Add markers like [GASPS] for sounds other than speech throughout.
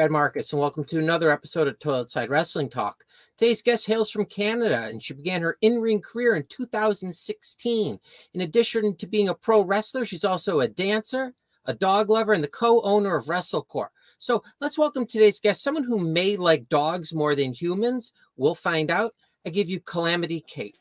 Brad Marcus, and welcome to another episode of Toilet Side Wrestling Talk. Today's guest hails from Canada, and she began her in ring career in 2016. In addition to being a pro wrestler, she's also a dancer, a dog lover, and the co owner of WrestleCore. So let's welcome today's guest, someone who may like dogs more than humans. We'll find out. I give you Calamity Kate.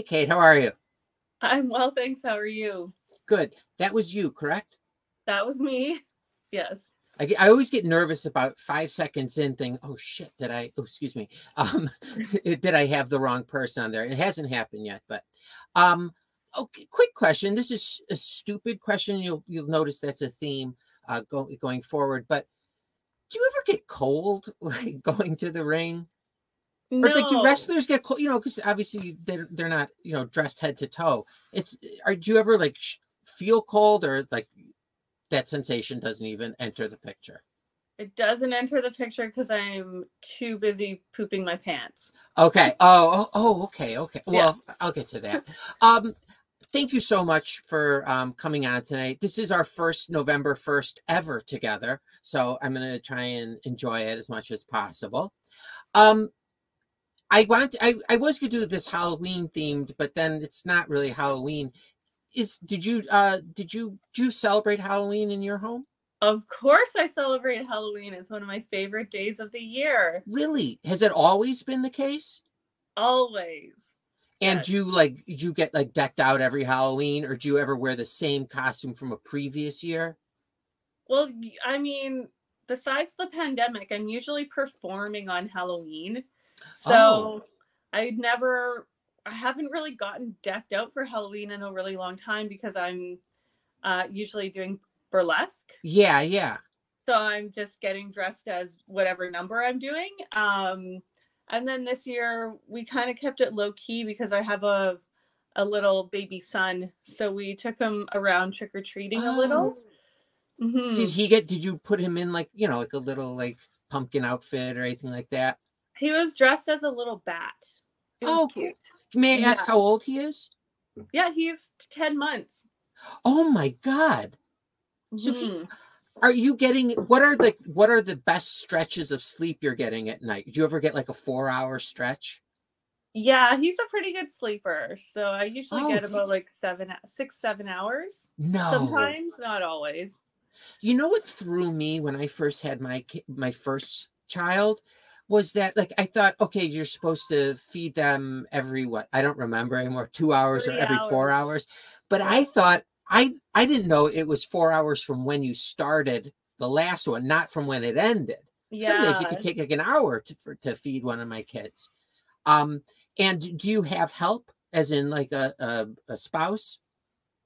Hey, Kate, how are you? I'm well, thanks. How are you? Good. That was you, correct? That was me. Yes. I, get- I always get nervous about five seconds in, thing. Oh shit! Did I? Oh, excuse me. [LAUGHS] Um, [LAUGHS] did I have the wrong person on there? It hasn't happened yet, but um, okay. Quick question. This is a stupid question. You'll you'll notice that's a theme uh, go, going forward. But do you ever get cold [LAUGHS] like going to the ring? Or like do wrestlers get cold? You know, because obviously they're they're not you know dressed head to toe. It's are do you ever like sh- feel cold or like that sensation doesn't even enter the picture? It doesn't enter the picture because I'm too busy pooping my pants. Okay. Oh, oh, oh, okay, okay. Yeah. Well, I'll get to that. Um, thank you so much for um coming on tonight. This is our first November first ever together, so I'm gonna try and enjoy it as much as possible. Um, I want I I was gonna do this Halloween themed, but then it's not really Halloween. Is did you uh did you do you celebrate Halloween in your home? Of course, I celebrate Halloween. It's one of my favorite days of the year. Really? Has it always been the case? Always. And Yes. do you like do you get like decked out every Halloween or do you ever wear the same costume from a previous year? Well, I mean, besides the pandemic, I'm usually performing on Halloween. So Oh. I never, I haven't really gotten decked out for Halloween in a really long time because I'm uh, usually doing burlesque. Yeah, yeah. so i'm just getting dressed as whatever number i'm doing um and then this year we kind of kept it low key because i have a a little baby son so we took him around trick-or-treating a little Mhm. Did he get did you put him in like, you know, like a little like pumpkin outfit or anything like that? He was dressed as a little bat Oh, cute May I ask how old he is? yeah he's 10 months Oh my god. So he- Mhm. Are you getting what are the what are the best stretches of sleep you're getting at night? Do you ever get like a 4-hour stretch? yeah he's a pretty good sleeper so i usually Oh, get about like seven six seven hours No. sometimes not always You know what threw me when I first had my my first child was that like I thought, okay, you're supposed to feed them every what I don't remember anymore, two hours or every four hours. hours. But I thought I I didn't know it was four hours from when you started the last one, not from when it ended. yeah Sometimes it could take like an hour to for, to feed one of my kids. Um, and do you have help, as in like a a, a spouse?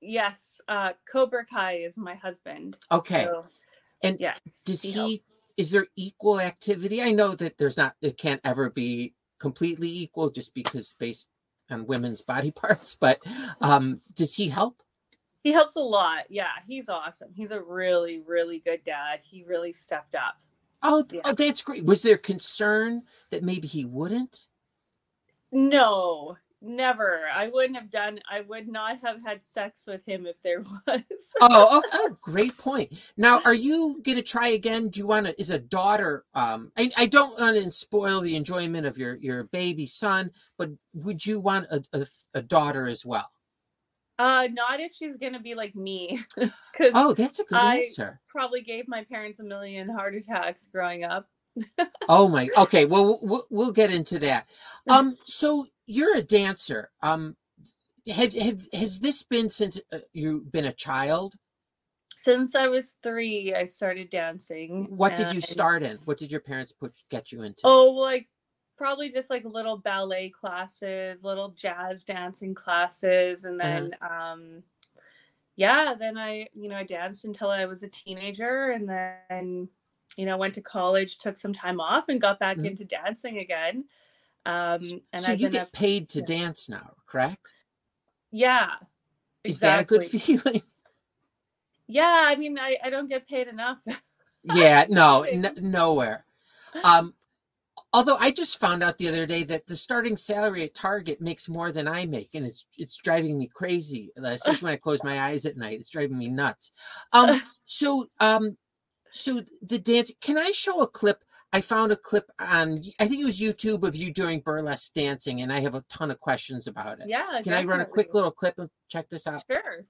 Yes, uh, Cobra Kai is my husband. Okay. so, And yes, Does he, helps. Is there equal activity? I know that there's not, it can't ever be completely equal just because based on women's body [LAUGHS] parts, but um, does he help? He helps a lot. Yeah, he's awesome. He's a really, really good dad. He really stepped up. Oh, Yeah. oh, that's great. Was there concern that maybe he wouldn't? No, never. I wouldn't have done. I would not have had sex with him if there [LAUGHS] was. Oh, oh, oh, great point. Now, are you to try again? Do you want to, is a daughter, um, I, I don't want to spoil the enjoyment of your, your baby son, but would you want a, a, a daughter as well? Uh, not if she's gonna be like me, [LAUGHS] because Oh, that's a good I- answer. probably gave my parents a million heart attacks growing up. Oh my. Okay. Well, we'll we'll get into that. Um. So you're a dancer. Um. Have, have has this been since uh, you've been a child? Since I was three, I started dancing. What did you start in? What did your parents put get you into? Oh, like probably just like little ballet classes, little jazz dancing classes, and Uh-huh. then um yeah, then I, you know, I danced until I was a teenager and then you know, went to college, took some time off and got back Mhm. into dancing again. Um and so I've you get a, paid to yeah. dance now, correct? yeah. Is that a good feeling? [LAUGHS] Yeah, I mean I, I don't get paid enough. yeah. [LAUGHS] No. N- nowhere. Um. Although I just found out the other day that the starting salary at Target makes more than I make, and it's it's driving me crazy. uh, Especially when I close my eyes at night, it's driving me nuts. Um, [LAUGHS] so um, so the dance. Can I show a clip? I found a clip on I think it was YouTube of you doing burlesque dancing, and I have a ton of questions about it. yeah. Can I run a quick little clip and check this out? Sure.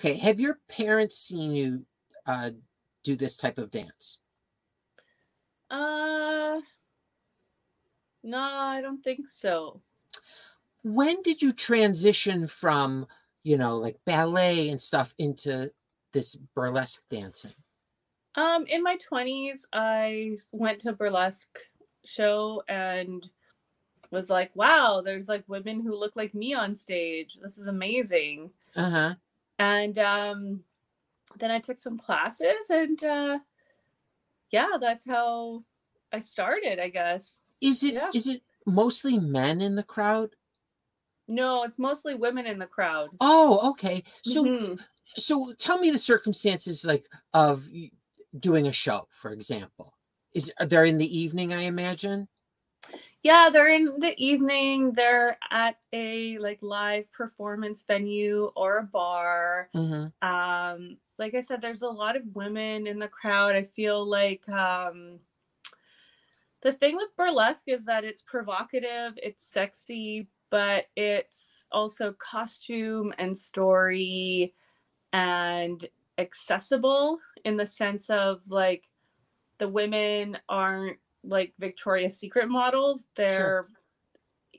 Okay, have your parents seen you uh, do this type of dance? Uh no, I don't think so. when did you transition from you know like ballet and stuff into this burlesque dancing Um, in my twenties, I went to a burlesque show and was like, "Wow, there's like women who look like me on stage. This is amazing." uh-huh And um, then I took some classes, and uh, yeah, that's how I started. I guess. is it is Yeah. it mostly men in the crowd No, it's mostly women in the crowd. oh okay so Mhm. so tell me the circumstances like of doing a show for example is they're in the evening i imagine Yeah, they're in the evening. They're at a like live performance venue or a bar. mm-hmm. um like i said there's a lot of women in the crowd i feel like um the thing with burlesque is that it's provocative it's sexy but it's also costume and story and accessible in the sense of like the women aren't like victoria's secret models they're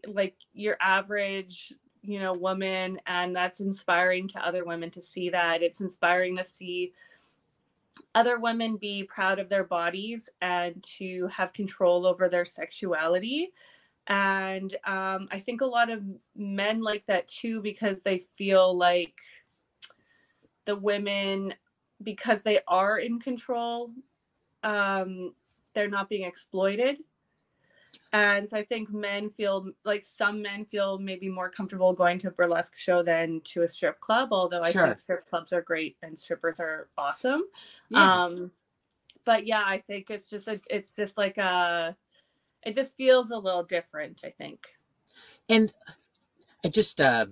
like your average you know woman and that's inspiring to other women to see that. It's inspiring to see other women be proud of their bodies and to have control over their sexuality. And um, i think a lot of men like that too because they feel like the women because they are in control um, they're not being exploited and so I think men feel like some men feel maybe more comfortable going to a burlesque show than to a strip club. Although I think strip clubs are great and strippers are awesome. yeah Um, but yeah, I think it's just a, it's just like a, it just feels a little different. I think. and i just uh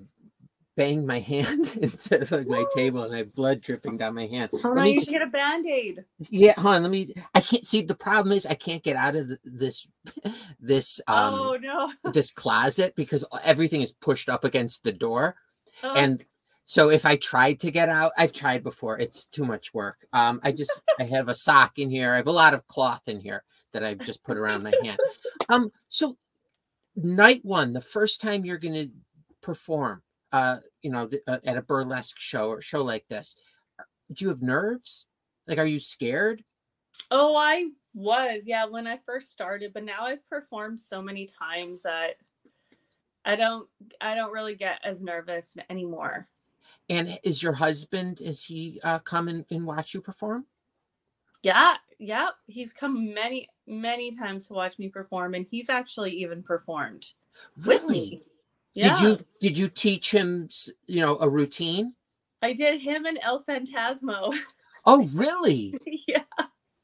banged my hand [LAUGHS] into like my table and i have blood dripping down my hand Oh Let me you should get a band aid. Yeah, hold on. Let me. I can't see. The problem is I can't get out of th- this [LAUGHS] this um oh no. [LAUGHS] this closet because everything is pushed up against the door, Oh, and So if I tried to get out, I've tried before. It's too much work. Um, I just I have a sock in here. I have a lot of cloth in here that I've just put around my hand. Um, so night one, the first time you're going to perform, uh, you know, th- uh, at a burlesque show or show like this, do you have nerves? Like, are you scared? Oh, I was, yeah, when I first started, but now I've performed so many times that I don't I don't really get as nervous anymore. And is your husband, is he uh, come and, and watch you perform? Yeah, yeah, he's come many many times to watch me perform and he's actually even performed. Really? Yeah. Did you did you teach him, you know, a routine? I did him and El Fantasmo. [LAUGHS] Oh, really? yeah.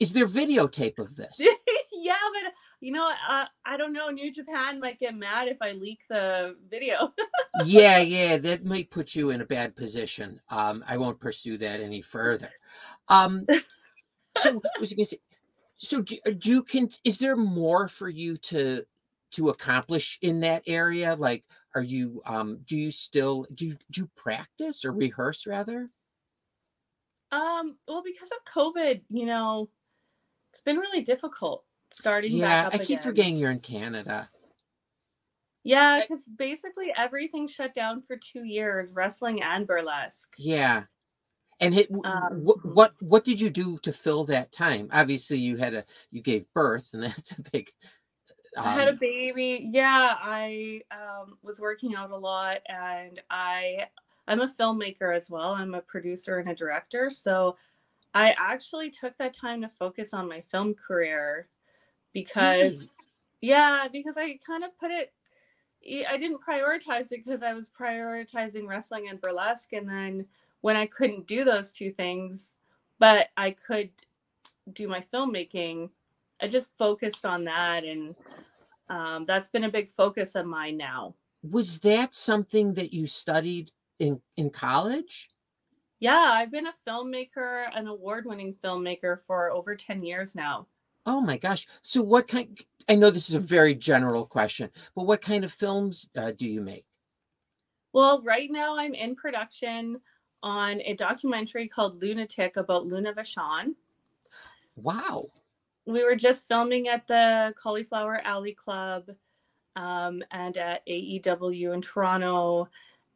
Is there videotape of this? [LAUGHS] yeah, but you know, uh, I don't know. New Japan might get mad if I leak the video. [LAUGHS] yeah, yeah, that might put you in a bad position. Um, I won't pursue that any further. Um, so I was gonna say, so do, uh, do you can is there more for you to to accomplish in that area? Like, are you um, do you still do you, do you practice or rehearse rather? um, well, because of COVID, you know, it's been really difficult starting Yeah, I keep again. forgetting you're in Canada. Yeah, because basically everything shut down for two years, wrestling and burlesque. Yeah. And Um, what what what did you do to fill that time? Obviously, you had a you gave birth, and [LAUGHS] that's a big. I had a um, baby. Yeah, I um, was working out a lot, and I I'm a filmmaker as well. I'm a producer and a director, so I actually took that time to focus on my film career because really? yeah, because I kind of put it. I didn't prioritize it because I was prioritizing wrestling and burlesque, and then when I couldn't do those two things, but I could do my filmmaking, I just focused on that, and um, that's been a big focus of mine now. was that something that you studied in in college? Yeah, I've been a filmmaker, an award-winning filmmaker for over ten years now. Oh my gosh! So what kind? I know this is a very general question, but what kind of films uh, do you make? Well, right now I'm in production on a documentary called Lunatic about Luna Vachon. Wow! We were just filming at the Cauliflower Alley Club um, and at AEW in Toronto.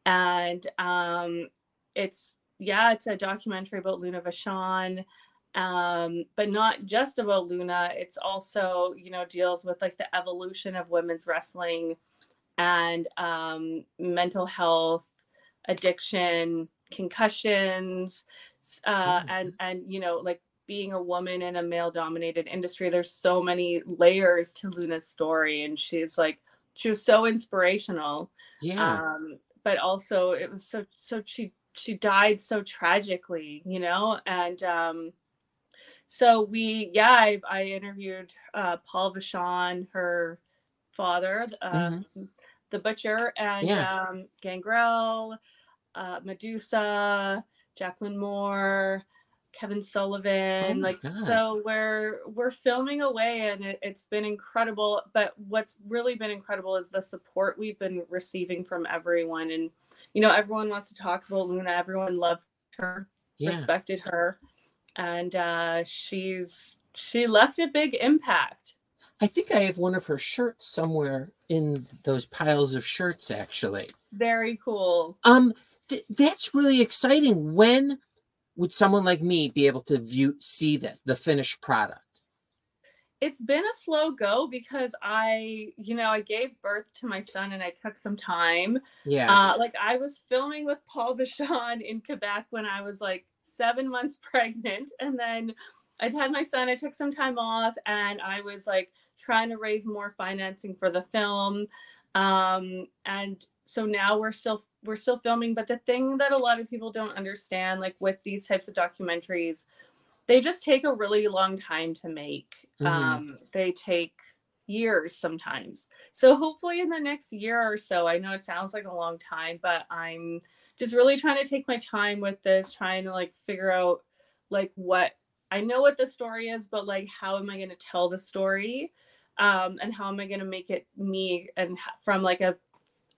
And um, it's, yeah, it's a documentary about Luna Vachon, um, but not just about Luna. It's also, you know, deals with like the evolution of women's wrestling and um, mental health, addiction, concussions, uh, Oh, and and you know like being a woman in a male dominated industry there's so many layers to luna's story and she's like she was so inspirational Yeah. um but also it was so so she she died so tragically you know and um so we yeah i, I interviewed uh paul vachon her father uh, the butcher and Yeah. um gangrel uh medusa jacqueline moore kevin sullivan my like God. so we're we're filming away and it, it's been incredible but what's really been incredible is the support we've been receiving from everyone and you know everyone wants to talk about luna everyone loved her yeah. respected her and uh she's she left a big impact I think I have one of her shirts somewhere in those piles of shirts, actually. very cool Um, th- that's really exciting. When would someone like me be able to view see this, the finished product? it's been a slow go because I, you know, I gave birth to my son and I took some time. Yeah. Uh, like I was filming with Paul Vachon in Quebec when I was like seven months [LAUGHS] pregnant, and then I'd had my son. I took some time off, and I was like trying to raise more financing for the film. Um, and so now we're still we're still filming. But the thing that a lot of people don't understand, like with these types of documentaries, they just take a really long time to make. Mhm. Um, they take years sometimes. So hopefully in the next year or so, I know it sounds like a long time, but I'm just really trying to take my time with this, trying to like figure out like what I know what the story is, but like how am I going to tell the story? Um, and how am I going to make it me and from like a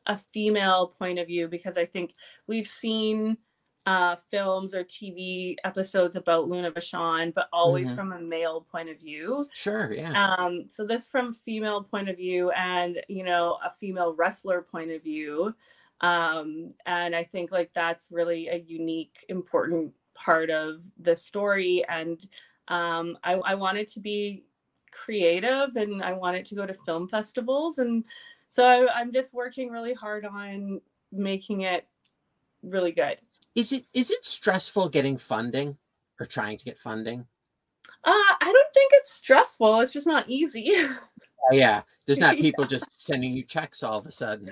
a female point of view because I think we've seen uh, films or TV episodes about Luna Vachon, but always Mhm. from a male point of view. Sure, yeah. Um, so this from female point of view and you know a female wrestler point of view. Um, and I think like that's really a unique, important part of the story. And um, I, I want it to be creative and I want it to go to film festivals. And so I'm just working really hard on making it really good. Is it is it stressful getting funding or trying to get funding? Uh, I don't think it's stressful. It's just not easy. Oh, yeah, there's not [LAUGHS] Yeah. people just sending you checks all of a sudden.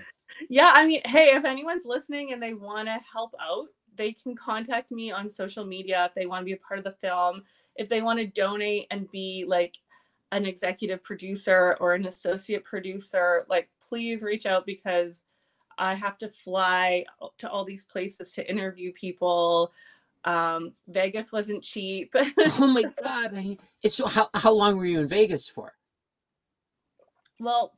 yeah, I mean, hey, if anyone's listening and they want to help out, they can contact me on social media if they want to be a part of the film. If they want to donate and be like an executive producer or an associate producer, like please reach out because I have to fly to all these places to interview people. Um, Vegas wasn't cheap. [LAUGHS] Oh my god! It's so how how long were you in Vegas for? well,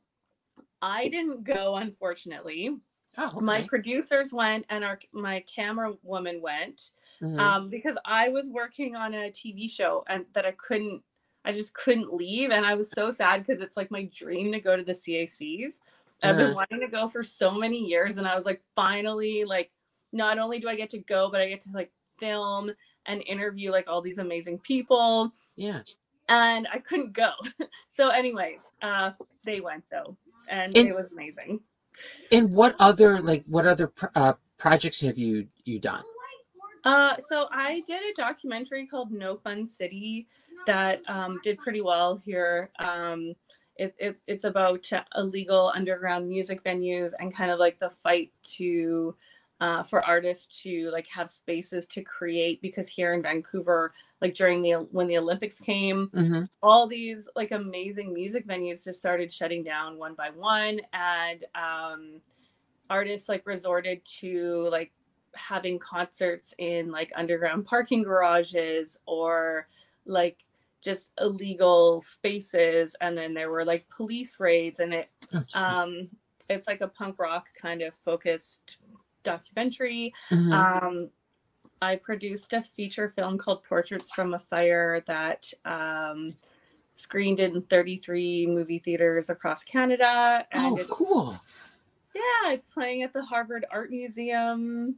I didn't go, unfortunately. Oh, my producers went and our my camera woman went Mhm. um, because I was working on a TV show and that I couldn't I just couldn't leave and I was so sad because it's like my dream to go to the CACs. I've been Uh-huh. wanting to go for so many years and I was like finally like not only do I get to go but I get to like film and interview like all these amazing people yeah. and I couldn't go. [LAUGHS] so anyways, uh they went though and And- it was amazing. And what other like what other uh, projects have you you done? Uh, so I did a documentary called No Fun City that um, did pretty well here. Um, it, it's it's about illegal underground music venues and kind of like the fight to uh, for artists to like have spaces to create because here in Vancouver, like during the when the Olympics came, Mhm. all these like amazing music venues just started shutting down one by one and um artists like resorted to like having concerts in like underground parking garages or like just illegal spaces and then there were like police raids and it Oh, um it's like a punk rock kind of focused documentary Mhm. um, I produced a feature film called Portraits from a Fire that um, screened in 33 movie theaters across Canada. And oh, it's, cool. yeah, it's playing at the Harvard Art Museum.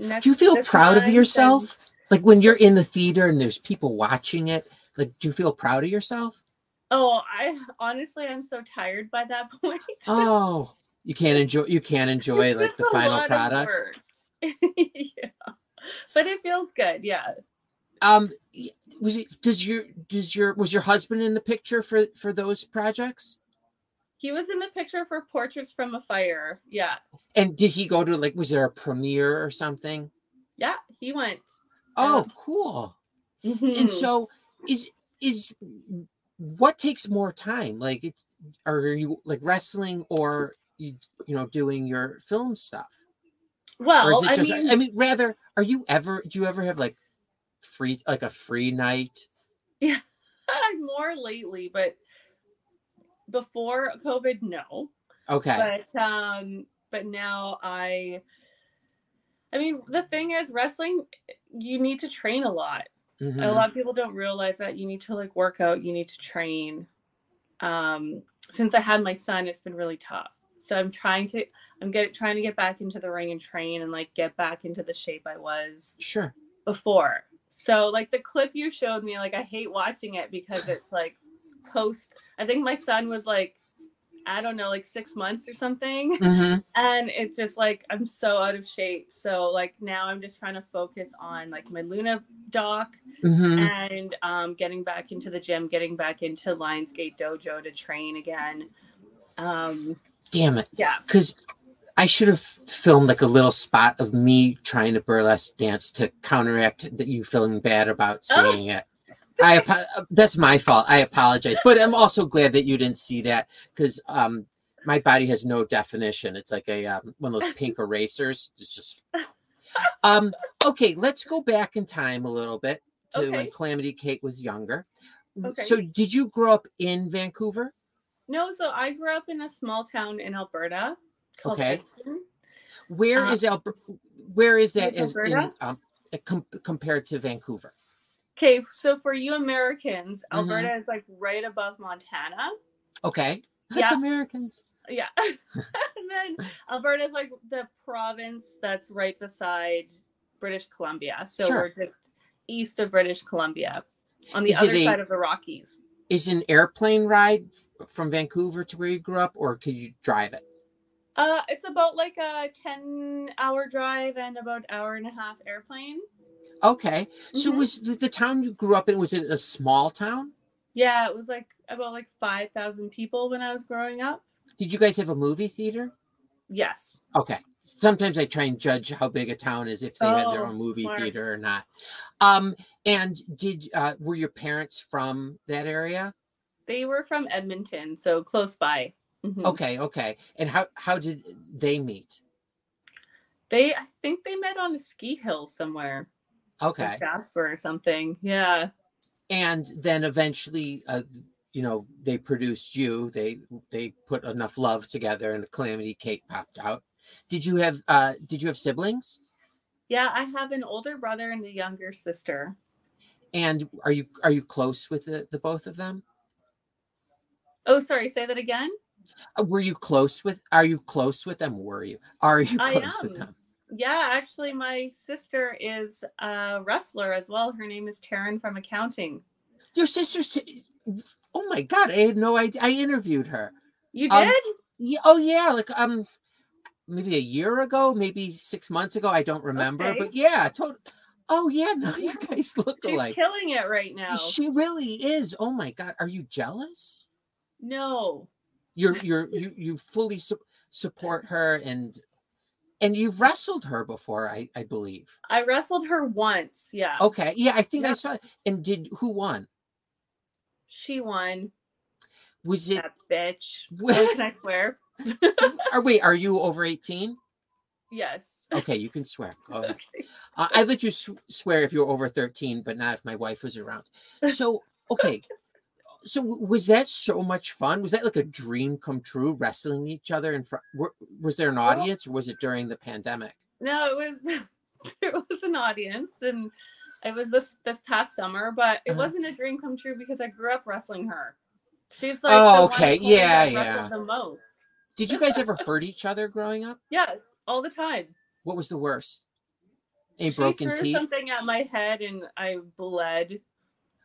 Next Do you feel proud of month, and- yourself? Like when you're in the theater and there's people watching it, like do you feel proud of yourself? Oh, I honestly, I'm so tired by that [LAUGHS] point. Oh, you can't enjoy you can't enjoy It's like the final product. [LAUGHS] yeah. But it feels good. Yeah. Um was it does your does your was your husband in the picture for for those projects? He was in the picture for Portraits from a Fire. Yeah. And did he go to like was there a premiere or something? Yeah. He went. Oh, cool. Mhm. And so is is what takes more time? Like it's are you like wrestling or you you know doing your film stuff? well, or is it I just mean, I mean rather are you ever do you ever have like free like a free night? [LAUGHS] Yeah, [LAUGHS] more lately, but before COVID, no. Okay. But um, but now I. I mean, the thing is, wrestling, you need to train a lot. Mhm. A lot of people don't realize that you need to like work out, you need to train. Um, since I had my son, it's been really tough. So I'm trying to, I'm get trying to get back into the ring and train and like get back into the shape I was Sure. before. So like the clip you showed me, like I hate watching it because it's like post. I think my son was like, I don't know, like six months or something, hmm and it's just like I'm so out of shape. So like now I'm just trying to focus on like my Luna doc hmm and um, getting back into the gym, getting back into Lionsgate Dojo to train again. Um, Damn it. yeah. Because I should have filmed like a little spot of me trying to burlesque dance to counteract that you feeling bad about Oh. seeing it. I that's my fault. I apologize, but I'm also glad that you didn't see that because um my body has no definition. It's like a um, one of those pink erasers. It's just [LAUGHS] um okay. Let's go back in time a little bit to when Calamity Kate was younger. Okay. So did you grow up in Vancouver? No, so I grew up in a small town in Alberta called Okay. Edson. Where Uh, is Alber- Where is that in, um, com- compared to Vancouver? Okay, so for you Americans, Mhm. Alberta is like right above Montana. Okay. Us Yeah. Americans. Yeah. [LAUGHS] and then Alberta is like the province that's right beside British Columbia. So Sure. we're just east of British Columbia on the Is other a- side of the Rockies. Is an airplane ride from Vancouver to where you grew up, or could you drive it? Uh, it's about like a 10 hour drive and about hour and a half airplane. Okay. So Mhm. was the, the town you grew up in was it a small town? Yeah, it was like about like 5,000 people when I was growing up. Did you guys have a movie theater? Yes. Okay. Sometimes I try and judge how big a town is if they had their Oh, own movie smart. theater or not. Um, and did uh, were your parents from that area? They were from Edmonton, so close by. Mhm. Okay, okay. And how how did they meet? They, I think they met on a ski hill somewhere, Okay. Jasper or something. Yeah. And then eventually, uh, you know, they produced you. They they put enough love together, and Calamity Kate popped out. Did you have uh Did you have siblings? Yeah, I have an older brother and a younger sister. And are you are you close with the, the both of them? Oh, sorry, say that again. Uh, Were you close with? Are you close with them? Were you? Are you close with them? Yeah, actually, my sister is a wrestler as well. Her name is Taryn from accounting. Your sister's. Oh my god! I had no idea. I interviewed her. You Um, did? Yeah. Oh yeah. Like um, maybe a year ago, maybe six months ago. I don't remember, Okay. but yeah. Total. Oh yeah. No, [LAUGHS] you guys look alike. She's alike. killing it right now. She really is. Oh my god. Are you jealous? no. You're you're you you fully su- support her and and you've wrestled her before. I I believe. I wrestled her once. Yeah. Okay. Yeah. I think I saw. it. And did who won? She won. Was it? That bitch. [LAUGHS] Oh, can I swear? [LAUGHS] Or wait, are you over 18? yes. Okay, you can swear. [LAUGHS] Ahead. Okay. Uh, I let you sw- swear if you're over 13, but not if my wife was around. So, okay. So was that so much fun? Was that like a dream come true wrestling each other in front? Was there an audience or was it during the pandemic? No, it was [LAUGHS] it was an audience and it was this this past summer, but it Uh-huh. wasn't a dream come true because I grew up wrestling her. She's like Oh, the okay. Yeah, yeah. the most. Did you guys ever hurt each other growing up? Yes, all the time. What was the worst? Any she broken threw teeth? something at my head and I bled.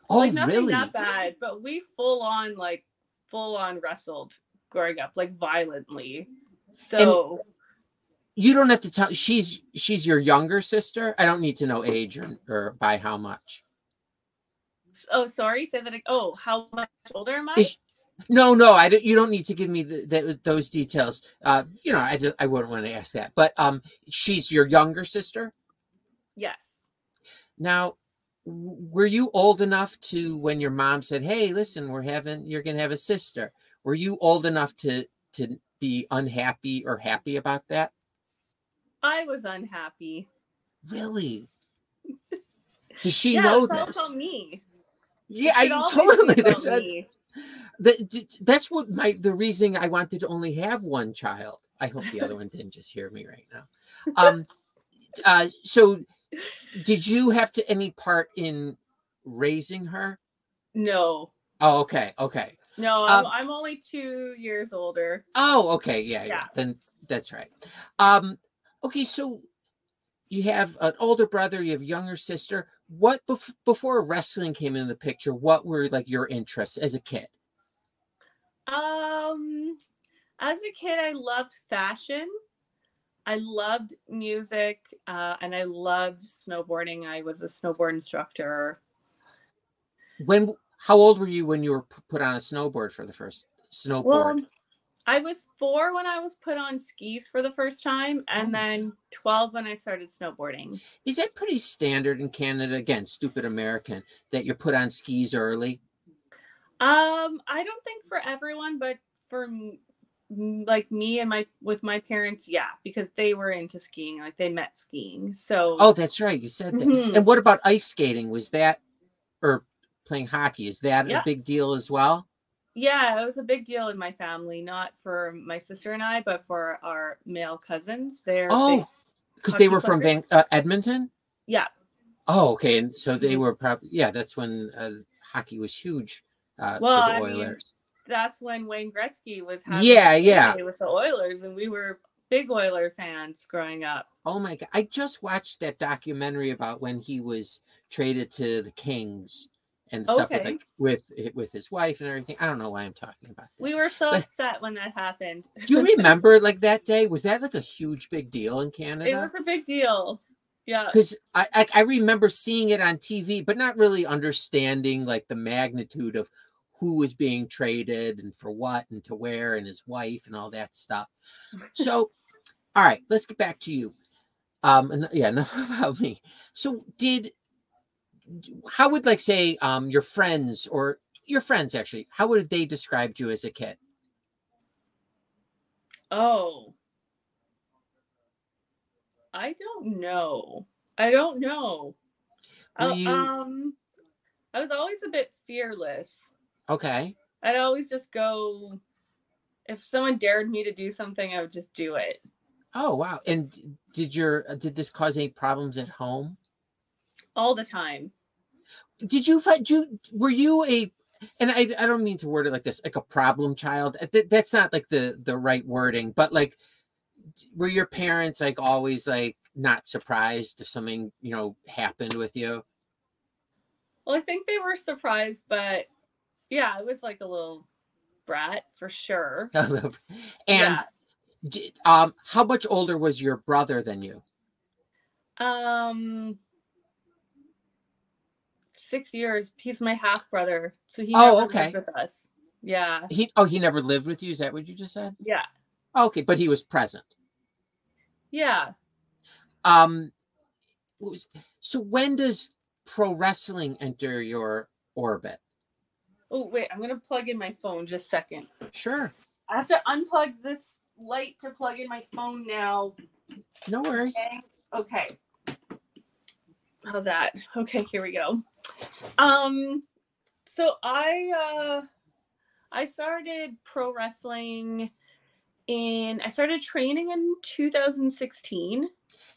Oh, like nothing really? that bad, but we full on like full on wrestled growing up, like violently. So You don't have to tell. She's she's your younger sister. I don't need to know age or, or by how much. oh sorry, say that ag- oh, how much older am I? Is- No, no, I don't. You don't need to give me the, the, those details. Uh, you know, I just, I wouldn't want to ask that. But um, she's your younger sister. yes. Now, were you old enough to when your mom said, "Hey, listen, we're having you're gonna have a sister"? Were you old enough to to be unhappy or happy about that? I was unhappy. Really? [LAUGHS] Does she yeah, know this? about me. Yeah, I [LAUGHS] totally. That's, that- that's what my the reason I wanted to only have one child. I hope the other one didn't just hear me right now. Um, [LAUGHS] uh, so did you have to any part in raising her? No, Oh, okay, okay. no, I'm, Um, I'm only two years older. Oh, okay, yeah, yeah. Yeah. Then that's right. Um, okay, so you have an older brother, you have a younger sister. What bef- before wrestling came into the picture? What were like your interests as a kid? Um, as a kid, I loved fashion. I loved music, uh, and I loved snowboarding. I was a snowboard instructor. When how old were you when you were put on a snowboard for the first snowboard? Well, I was four when I was put on skis for the first time, and Oh. then 12 when I started snowboarding. Is that pretty standard in Canada? Again, stupid American that you're put on skis early. Um, I don't think for everyone, but for like me and my with my parents, yeah, because they were into skiing, like they met skiing. So Oh, that's right. You said that. Mhm. And what about ice skating? Was that or playing hockey? Is that Yeah. a big deal as well? Yeah, it was a big deal in my family, not for my sister and I, but for our male cousins. They're Oh, because they were from. Van- uh, Edmonton. yeah, Oh, okay. And so they Mhm. were probably yeah. That's when uh, hockey was huge uh, Well, for the I mean, Oilers. That's when Wayne Gretzky was having Yeah, yeah. with the Oilers, and we were big Oiler fans growing up. Oh my god! I just watched that documentary about when he was traded to the Kings and stuff with, Okay. like with eh, with his wife and everything. I don't know why I'm talking about that. We were so But- upset when that happened. Do you [LAUGHS] remember like that day? Was that like a huge big deal in Canada? it was a big deal. Yeah. Because I, I I remember seeing it on TV, but not really understanding like the magnitude of who was being traded and for what and to where and his wife and all that stuff. So, all right, let's get back to you. Um, and yeah, [LAUGHS] enough about me. So, did how would like say um your friends or your friends actually how would they describe you as a kid? Oh. I don't know. I don't know. You- um I was always a bit fearless. Okay, I'd always just go if someone dared me to do something, I would just do it. oh wow, and did your uh, did this cause any problems at home? All the time. did you find you were you a and I, I don't mean to word it like this like a problem child that's not like the the right wording but like were your parents like always like not surprised if something you know happened with you Well, I think they were surprised, but yeah, I was like a little brat for sure. [LAUGHS] and Yeah. did, um how much older was your brother than you Um, six years. He's my half brother, so he Oh, never okay. lived with us. Yeah, he oh he never lived with you is that what you just said yeah, okay but he was present yeah. um was so when does pro wrestling enter your orbit Oh wait, I'm gonna plug in my phone. Just a second. sure I have to unplug this light to plug in my phone now. no worries Okay. How's that? Okay, here we go. Um so I uh I started pro wrestling in I started training in 2016.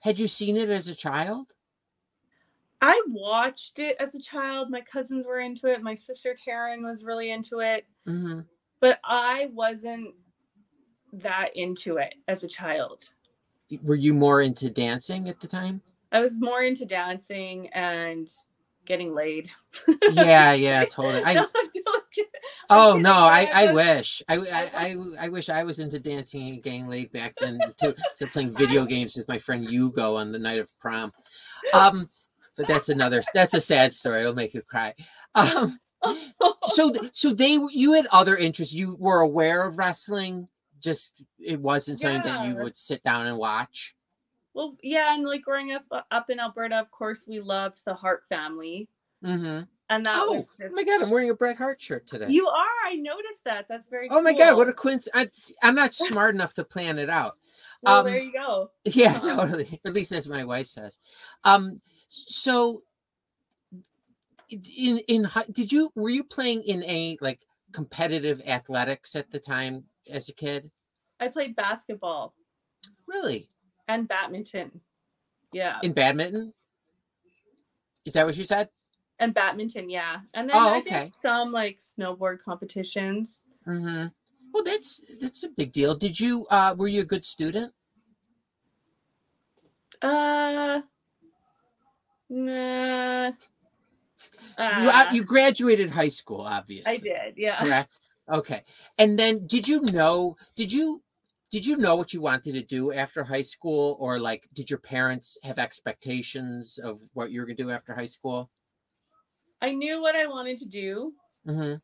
Had you seen it as a child? I watched it as a child. My cousins were into it. My sister Taryn was really into it, hmm but I wasn't that into it as a child. Were you more into dancing at the time? I was more into dancing and getting laid. Yeah, yeah, [LAUGHS] totally. I, No. Oh no, I, I wish. I, I, [LAUGHS] I, I wish I was into dancing and getting laid back then too. Instead of playing video games with my friend Hugo on the night of prom. Um, but that's another. That's a sad story. It'll make you cry. Um, so [LAUGHS] so they you had other interests. You were aware of wrestling. Just it wasn't something that you would sit down and watch. well, yeah, and like growing up uh, up in Alberta, of course, we loved the Hart family, Mm-hmm. and that Oh, was oh just, my god, I'm wearing a Bret Hart shirt today. You are. I noticed that. That's very. Oh my god, what a cool. coincidence! I'm not smart enough to plan it out. Well, um, there you go. [LAUGHS] Yeah, [LAUGHS] totally. At least as my wife says. Um, so in in did you were you playing in a like competitive athletics at the time as a kid? I played basketball Really? and badminton. Yeah, In badminton? Is that what you said? and badminton. Yeah, and then Oh, I okay. did some like snowboard competitions. Mm-hmm. Well, that's that's a big deal. Did you uh were you a good student? Uh, Uh, uh, you graduated high school, obviously. I did. Yeah. correct okay and then did you know did you did you know what you wanted to do after high school or like did your parents have expectations of what you were going to do after high school I knew what I wanted to do. hmm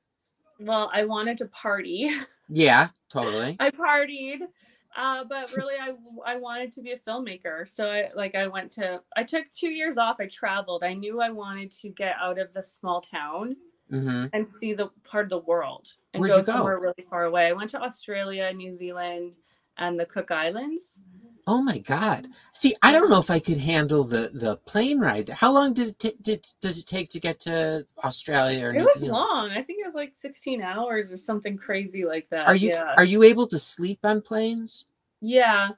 Well, I wanted to party. [LAUGHS] yeah totally I partied, uh, but really, I I wanted to be a filmmaker. So I like I went to I took two years off. I traveled. I knew I wanted to get out of the small town hmm and see the part of the world and Where'd go, go? somewhere really far away. I went to Australia, New Zealand, and the Cook Islands. oh my god see i don't know if i could handle the the plane ride how long did it ta- did, does it take to get to australia or It new was zealand long. I think it was like 16 hours or something crazy like that. Are you Yeah. are you able to sleep on planes? yeah.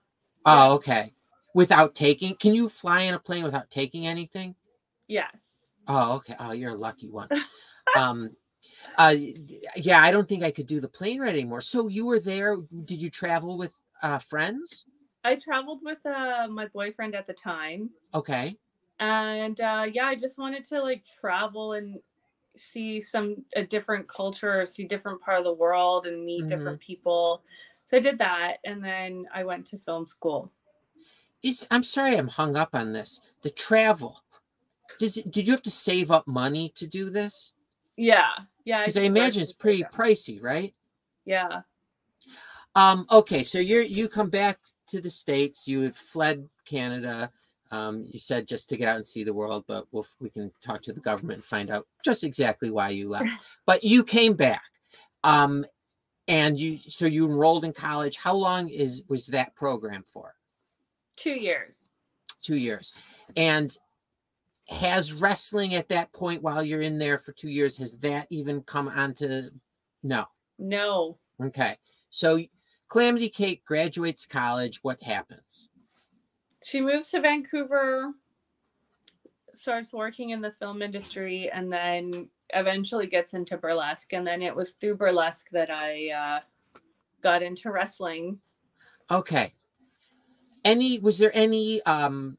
Oh, okay. Without taking, can you fly in a plane without taking anything? Yes. Oh, okay. Oh, you're a lucky one. [LAUGHS] um, uh, yeah, I don't think I could do the plane ride anymore. So you were there. Did you travel with uh, friends? I traveled with uh, my boyfriend at the time. Okay. and uh yeah i just wanted to like travel and see some a different culture see different part of the world and meet Mhm. different people so i did that and then i went to film school Is I'm sorry, I'm hung up on this. The travel. Does it, did you have to save up money to do this? yeah yeah Because I worked imagine it's pretty pricey, right? yeah Um, okay, so you're you come back to the states. You had fled Canada. Um, you said just to get out and see the world, but we'll, we can talk to the government and find out just exactly why you left. [LAUGHS] but you came back, um, and you so you enrolled in college. How long is was that program for? two years. Two years, and has wrestling at that point while you're in there for two years has that even come onto no? No. Okay. So calamity kate graduates college. What happens she moves to vancouver starts working in the film industry and then eventually gets into burlesque and then it was through burlesque that i uh, got into wrestling Okay. Any was there any um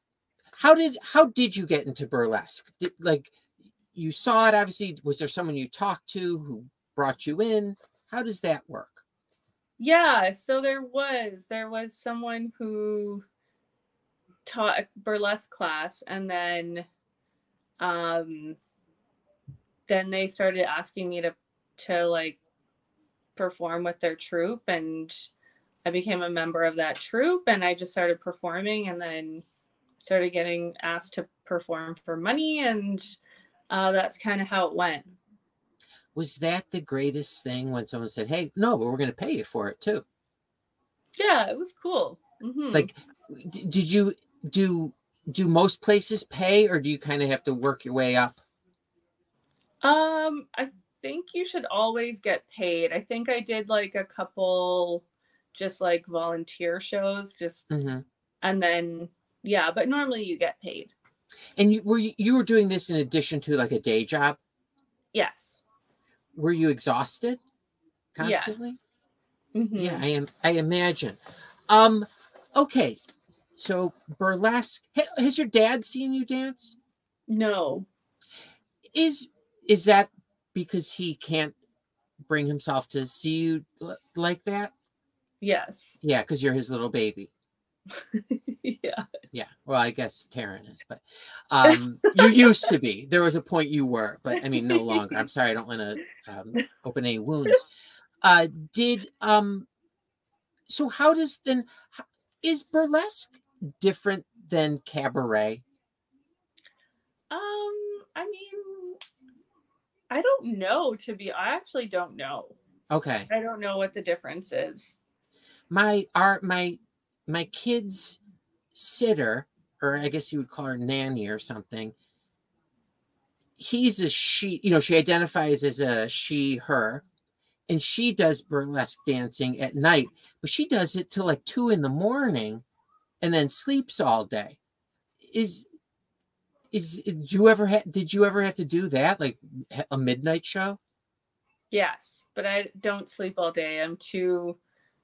how did how did you get into burlesque? Did, like you saw it obviously was there someone you talked to who brought you in? How does that work? Yeah, so there was there was someone who taught a burlesque class and then um then they started asking me to to like perform with their troupe and I became a member of that troupe and I just started performing and then started getting asked to perform for money and uh, that's kind of how it went. Was that the greatest thing when someone said, "Hey, no, but we're going to pay you for it too"? Yeah, it was cool. Mhm. Like d- did you do do most places pay or do you kind of have to work your way up? Um, I think you should always get paid. I think I did like a couple just like volunteer shows just Mhm. and then yeah, but normally you get paid. And you were you you were doing this in addition to like a day job? Yes. Were you exhausted constantly? Mhm. Yeah, I am. I imagine. Um, okay. So burlesque. Has your dad seen you dance? No. Is is that because he can't bring himself to see you l- like that? Yes. Yeah, because you're his little baby. [LAUGHS] yeah. Yeah. Well, I guess Taryn is, but um, you used to be. There was a point you were, but I mean, no longer. I'm sorry. I don't want to um, open any wounds. Uh, did um, so? How does then? How, is burlesque different than cabaret? Um, I mean I don't know to be I actually don't know. Okay. I don't know what the difference is. my our my my kid's sitter or i guess you would call her nanny or something he's a she you know she identifies as a she her and she does burlesque dancing at night but she does it till like two in the morning and then sleeps all day is is did you ever ha- did you ever have to do that like a midnight show Yes, but I don't sleep all day. I'm too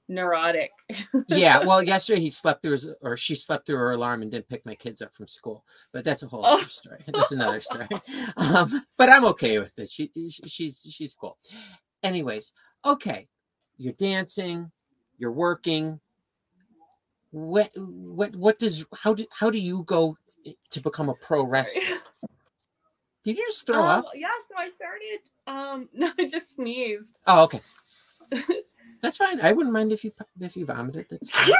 neurotic. [LAUGHS] yeah well yesterday he slept through his or she slept through her alarm and didn't pick my kids up from school but that's a whole Oh. other story that's another story [LAUGHS] um but i'm okay with it she she's she's cool anyways okay you're dancing you're working what what what does how do how do you go to become a pro wrestler [LAUGHS] did you just throw Um, up Yeah, so I started. Um, [LAUGHS] no, I just sneezed. oh okay [LAUGHS] that's fine i wouldn't mind if you if you vomited that's fine.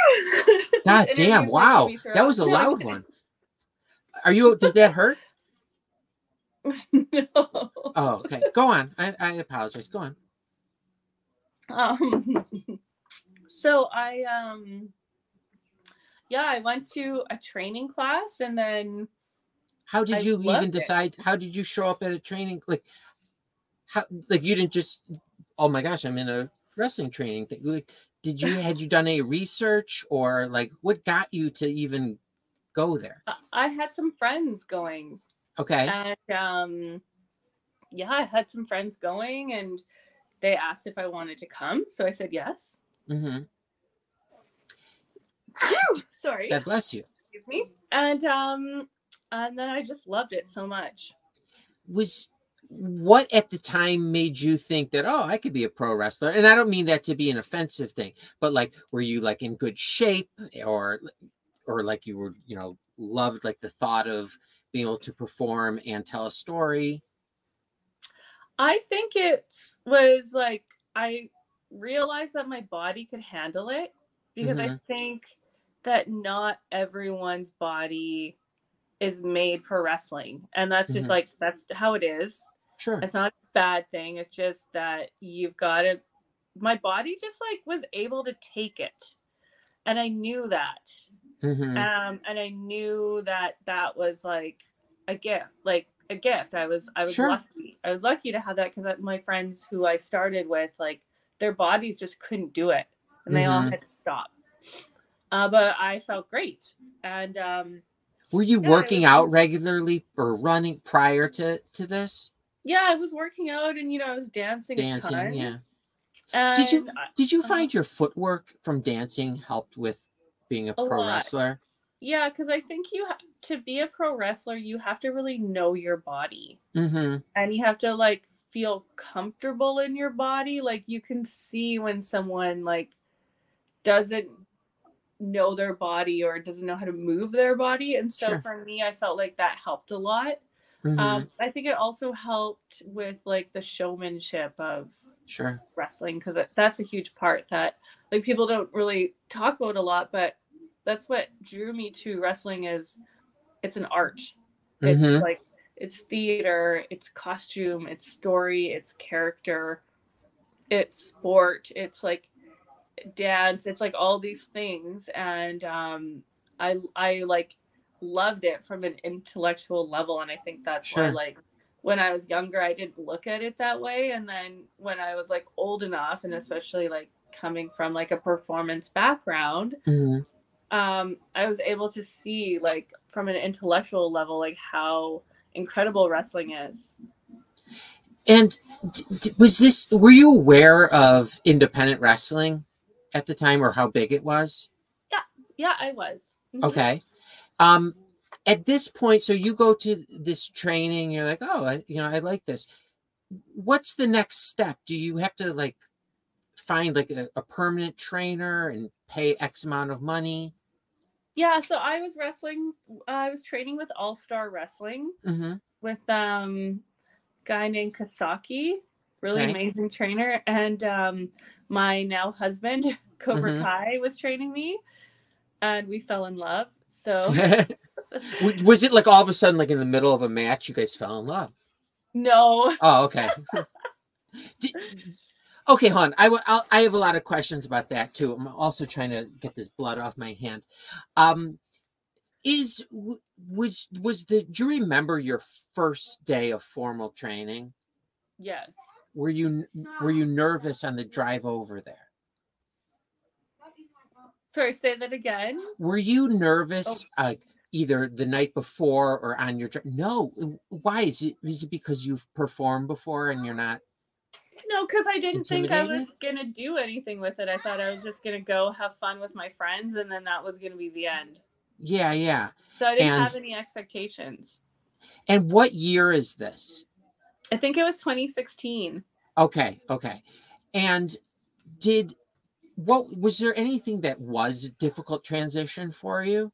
God damn! Wow, making me throw that was a loud one. Are you? Did that hurt? no. Oh, okay. Go on. I, I apologize. Go on. Um, so I um, yeah, I went to a training class and then How did I you even loved it. decide? How did you show up at a training? Like, how like you didn't just oh my gosh i'm in a wrestling training thing like did you had you done any research or like what got you to even go there I- had some friends going, okay and um, yeah, I had some friends going, and they asked if I wanted to come, so I said yes. hmm [LAUGHS] Sorry, god bless you excuse me. And um, and then I just loved it so much. was what at the time made you think that oh i could be a pro wrestler and i don't mean that to be an offensive thing but like were you like in good shape or or like you were you know loved like the thought of being able to perform and tell a story I think it was like I realized that my body could handle it because I Mhm. think that not everyone's body is made for wrestling. And that's just Mhm. like that's how it is. sure It's not a bad thing. It's just that you've got to my body just like was able to take it. And I knew that. hmm Um and I knew that that was like a gift, like a gift. I was I was Sure. lucky. I was lucky to have that cuz my friends who I started with like their bodies just couldn't do it and they all Mhm. had to stop. Uh, but I felt great. And um were you Yeah, working was- out regularly or running prior to to this yeah, I was working out and you know I was dancing a dancing ton. yeah And Did you- did you Uh-huh. find your footwork from dancing helped with being a A pro lot. wrestler Yeah, because I think you ha- to be a pro wrestler, you have to really know your body, hmm and you have to like feel comfortable in your body. Like you can see when someone like doesn't know their body or doesn't know how to move their body, and so Sure. for me, I felt like that helped a lot. hmm Um, I think it also helped with like the showmanship of sure wrestling because that's a huge part that like people don't really talk about a lot but that's what drew me to wrestling is it's an art it's Mhm. like it's theater it's costume it's story it's character it's sport it's like dance it's like all these things and um i i like loved it from an intellectual level and i think that's why like when i was younger i didn't look at it that way and then when i was like old enough and especially like coming from like a performance background hmm um i was able to see like from an intellectual level like how incredible wrestling is. And d- d- was this? Were you aware of independent wrestling at the time, or how big it was? yeah yeah, i was Mhm. Okay. Um, at this point, so you go to this training. You're like, oh, I, you know, I like this. What's the next step? Do you have to like find like a, a permanent trainer and pay X amount of money? yeah so i was wrestling i was training with all star wrestling Mm-hmm. with um guy named kasaki really Okay. amazing trainer and um my now husband [LAUGHS] cobra Mhm. kai was training me and we fell in love so [LAUGHS] [LAUGHS] was it like all of a sudden, like in the middle of a match, you guys fell in love? no Oh, okay. Di- okay, hon. I, I'll, I have a lot of questions about that too. I'm also trying to get this blood off my hand. Um, is was was the do you remember your first day of formal training? yes Were you were you nervous on the drive over there? sorry say that again Were you nervous uh, either the night before or on your drive? No. Why is it? Is it because you've performed before and you're not? no because i didn't think i was gonna do anything with it i thought i was just gonna go have fun with my friends and then that was gonna be the end Yeah, yeah. so i didn't And- have any expectations And what year is this? I think it was 2016 Okay, okay. And did what was there anything that was a difficult transition for you?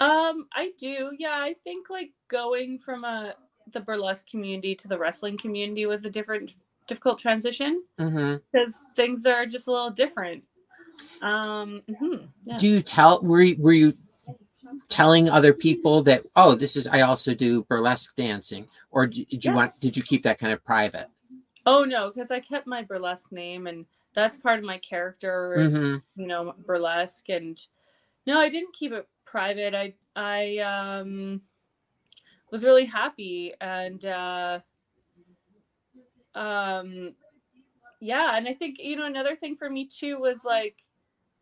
Um, I do. Yeah, I think like going from a the burlesque community to the wrestling community was a different difficult transition because things are just a little different. Um, mhm, yeah. Do you tell were you, were you telling other people that oh this is I also do burlesque dancing or did you Yeah. want did you keep that kind of private? Oh no, because I kept my burlesque name and that's part of my character is, Mhm. you know, burlesque and no, I didn't keep it private. I I um was really happy and uh um yeah and i think you know another thing for me too was like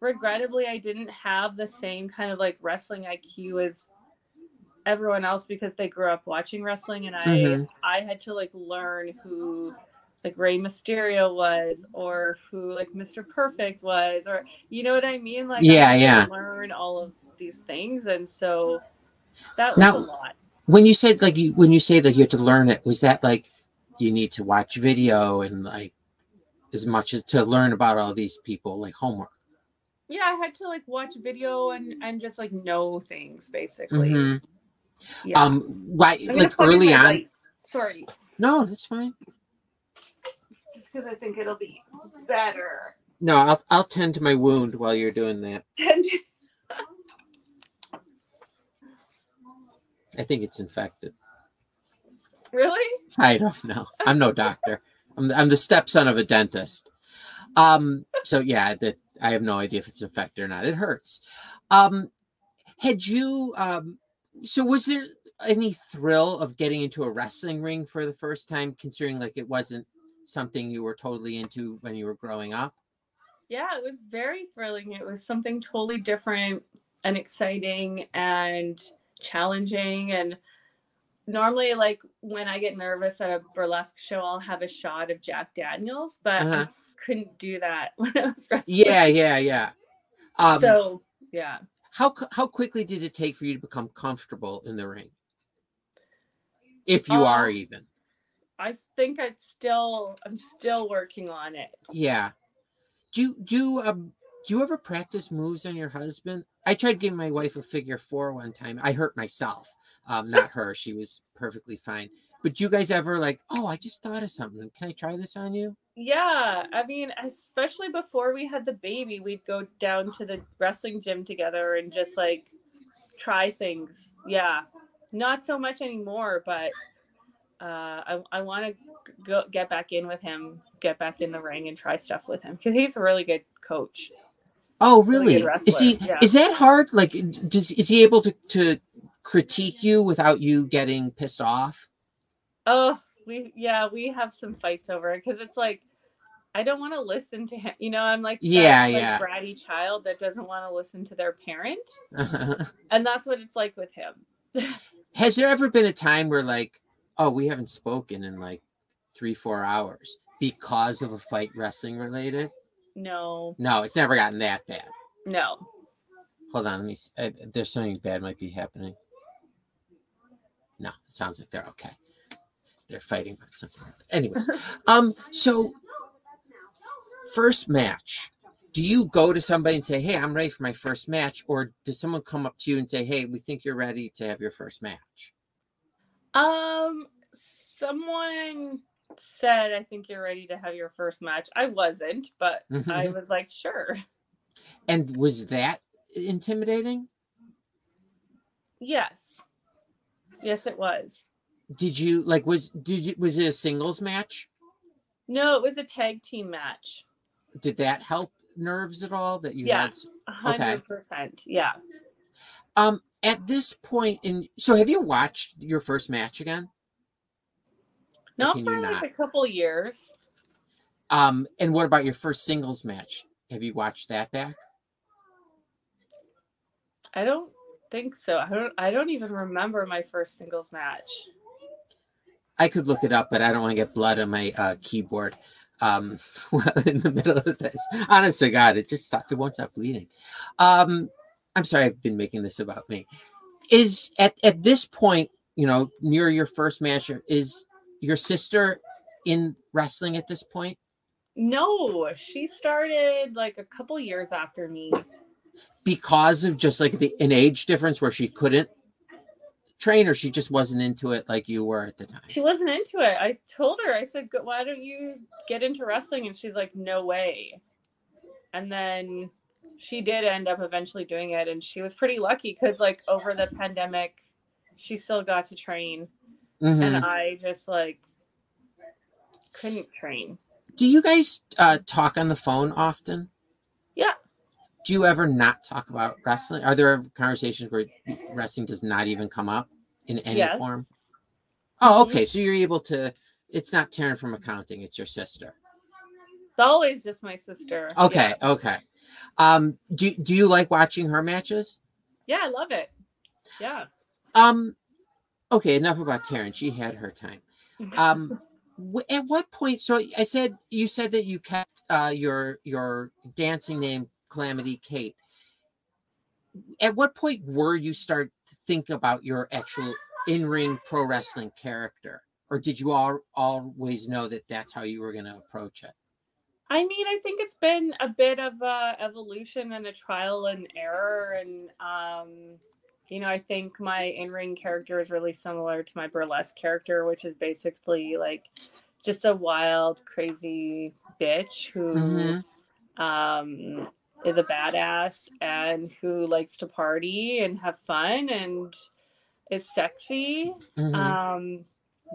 regrettably i didn't have the same kind of like wrestling iq as everyone else because they grew up watching wrestling and i Mhm. i had to like learn who like Rey Mysterio was or who like Mr. Perfect was or you know what I mean like Yeah, yeah. learn all of these things and so that was Now- a lot When you said like you when you say that you had to learn it, was that like you need to watch video and like as much as to learn about all these people, like homework? Yeah i had to like watch video and and just like know things basically Mhm. yeah Um, why like early on? light. sorry No, that's fine. just because i think it'll be better No, I'll I'll tend to my wound while you're doing that. [LAUGHS] Tend. I think it's infected. really I don't know. I'm no doctor. I'm I'm the stepson of a dentist. Um. So yeah, that I have no idea if it's infected or not. It hurts. Um. Had you um. So was there any thrill of getting into a wrestling ring for the first time, considering like it wasn't something you were totally into when you were growing up? yeah it was very thrilling it was something totally different and exciting and challenging and normally like when i get nervous at a burlesque show i'll have a shot of jack daniels but Uh-huh. I couldn't do that [LAUGHS] when i was wrestling. Yeah, yeah, yeah. Um, so yeah how how quickly did it take for you to become comfortable in the ring? If you Uh, are even. i think i'd still i'm still working on it Yeah. Do you do um do you ever practice moves on your husband? I tried giving my wife a figure four one time. I hurt myself. Um, not her. She was perfectly fine. But you guys ever like, oh, I just thought of something. Can I try this on you? Yeah, I mean, especially before we had the baby, we'd go down to the wrestling gym together and just like try things. Yeah, not so much anymore, but uh, I I want to go get back in with him, get back in the ring and try stuff with him because he's a really good coach. Oh, Really really? is he yeah. is that hard? Like does is he able to, to critique you without you getting pissed off? Oh, we yeah, we have some fights over it because it's like I don't want to listen to him. You know, I'm like that, Yeah, like, yeah. bratty child that doesn't want to listen to their parent, [LAUGHS] and that's what it's like with him. [LAUGHS] Has there ever been a time where like, oh, we haven't spoken in like three, four hours because of a fight wrestling related? No, No, it's never gotten that bad. no. Hold on, let me. See. Uh, there's something bad might be happening. No, it sounds like they're okay. They're fighting about something. Anyways, um, so first match. Do you go to somebody and say, "Hey, I'm ready for my first match," or does someone come up to you and say, "Hey, we think you're ready to have your first match"? Um, someone said, "I think you're ready to have your first match." I wasn't, but I was like, "Sure." And was that intimidating? Yes, yes, it was. Did you like was did you was it a singles match? No, it was a tag team match. Did that help nerves at all that you Yeah. had A hundred percent. Yeah. Um, at this point in, so have you watched your first match again? Not for like not? a couple years. Um, and what about your first singles match? Have you watched that back? I don't think so. I don't. I don't even remember my first singles match. I could look it up, but I don't want to get blood on my uh, keyboard. Um, [LAUGHS] in the middle of this, honest to God, it just stopped. It won't stop bleeding. Um, I'm sorry, I've been making this about me. Is at at this point, you know, near your first match, is your sister in wrestling at this point? No, she started like a couple years after me. because of just like the an age difference where she couldn't train or she just wasn't into it like you were at the time She wasn't into it. I told her. I said, "Why don't you get into wrestling?" And she's like, "No way." And then she did end up eventually doing it, and she was pretty lucky because, like, over the pandemic, she still got to train, Mhm. and I just like couldn't train. do you guys uh talk on the phone often. Do you ever not talk about wrestling are there conversations where wrestling does not even come up in any Yes. form oh Mhm. okay so you're able to It's not Taryn from accounting. It's your sister. It's always just my sister. Okay. Yeah, Okay. Um. Do Do you like watching her matches? yeah I love it. Yeah. Um. Okay. Enough about Taryn. She had her time. Um. At what point? So I said you said that you kept uh, your your dancing name Calamity Kate. At what point were you start to think about your actual in ring pro wrestling character, or did you all always know that that's how you were going to approach it? I mean, I think it's been a bit of a evolution and a trial and error, and um, you know, I think my in-ring character is really similar to my burlesque character, which is basically like just a wild, crazy bitch who Mhm. um, is a badass and who likes to party and have fun and is sexy. Mhm. Um,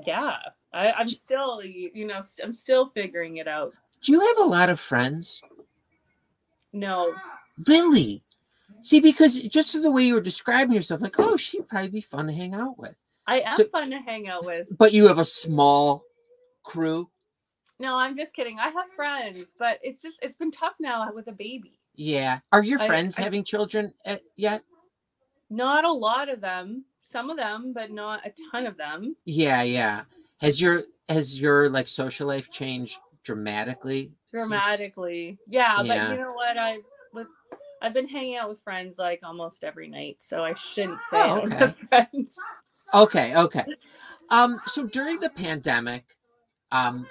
yeah, I, I'm still, you know, st- I'm still figuring it out. Do you have a lot of friends? No, Really? See, because just the way you were describing yourself, like, oh, she'd probably be fun to hang out with. I am So- fun to hang out with. But you have a small crew. No, I'm just kidding. I have friends, but it's just it's been tough now with a baby. Yeah. Are your I- friends I- having children yet? Not a lot of them. Some of them, but not a ton of them. Yeah, yeah. Has your has your like social life changed dramatically? since- Dramatically. Yeah, Yeah. but you know what? I was I've been hanging out with friends like almost every night, so I shouldn't say Oh, I don't okay. have [LAUGHS] friends. Okay, okay. Um, so during the pandemic, um,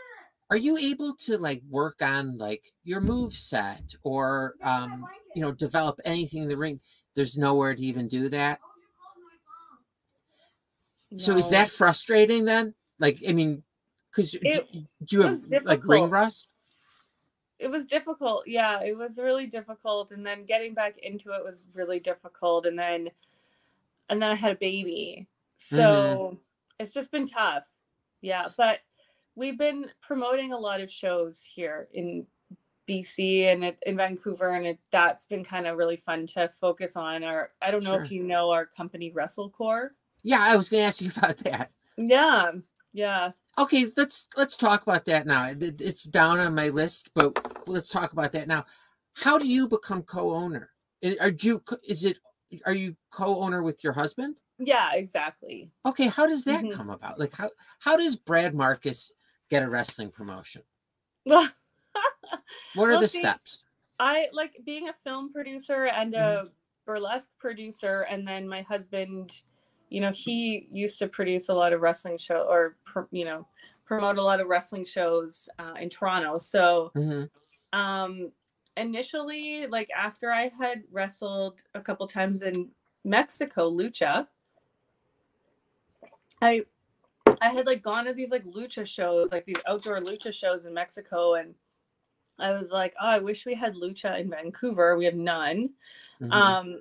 are you able to like work on like your move set or um, you know, develop anything in the ring? There's nowhere to even do that. So is that frustrating then? Like, I mean, because It do you have was like ring rust? it was difficult yeah it was really difficult and then getting back into it was really difficult and then and then i had a baby so Mm-hmm. it's just been tough yeah but we've been promoting a lot of shows here in bc and it, in vancouver and it, that's been kind of really fun to focus on our i don't know Sure. if you know our company wrestlecore Yeah, I was going to ask you [LAUGHS] about that. yeah yeah Okay, let's let's talk about that now. It's down on my list, but let's talk about that now. How do you become co-owner? Are you co- is it are you co-owner with your husband? yeah exactly Okay, how does that Mhm. come about? Like how how does Brad Marcus get a wrestling promotion? [LAUGHS] What are Well, the see, steps? I like being a film producer and Mm-hmm. a burlesque producer, and then my husband, you know, he used to produce a lot of wrestling show or you know promote a lot of wrestling shows uh, in Toronto. So hmm um, initially, like after I had wrestled a couple times in Mexico, lucha, I I had like gone to these like lucha shows, like these outdoor lucha shows in Mexico, and I was like, oh, I wish we had lucha in Vancouver. We have none. Mm-hmm. Um,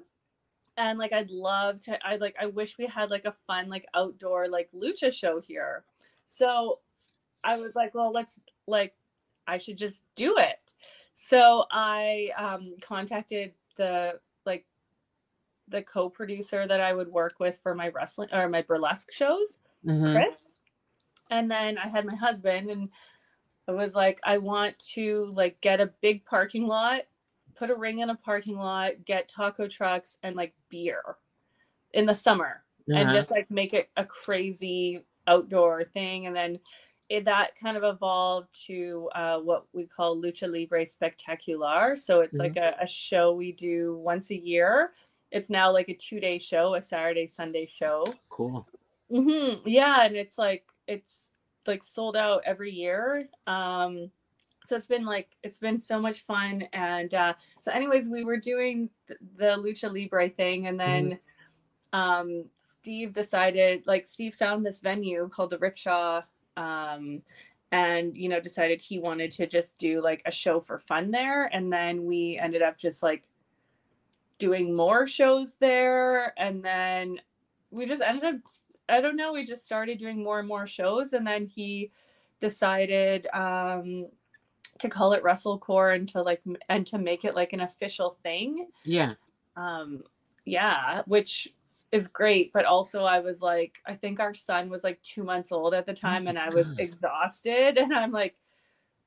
and like I'd love to. I like I wish we had like a fun like outdoor like lucha show here. So I was like, well, let's like I should just do it. So I um, contacted the like the co-producer that I would work with for my wrestling or my burlesque shows, Mhm. Chris. And then I had my husband and I was like, I want to like get a big parking lot, put a ring in a parking lot, get taco trucks and like beer in the summer and Uh-huh. just like make it a crazy outdoor thing. And then it, that kind of evolved to uh, what we call Lucha Libre Spectacular. So it's like a, a show we do once a year. It's now like a two day show, a Saturday, Sunday show. Cool. hmm Yeah, and it's like it's like sold out every year. Um, so it's been like it's been so much fun. And uh, so, anyways, we were doing th- the lucha libre thing, and then um, Steve decided, like, Steve found this venue called the Rickshaw, um, and you know, decided he wanted to just do like a show for fun there. And then we ended up just like doing more shows there, and then we just ended up I don't know, we just started doing more and more shows and then he decided um to call it WrestleCore and to like and to make it like an official thing. Yeah. Um yeah, which is great. But also, I was like, I think our son was like two months old at the time, my and I was God. exhausted. [LAUGHS] And I'm like,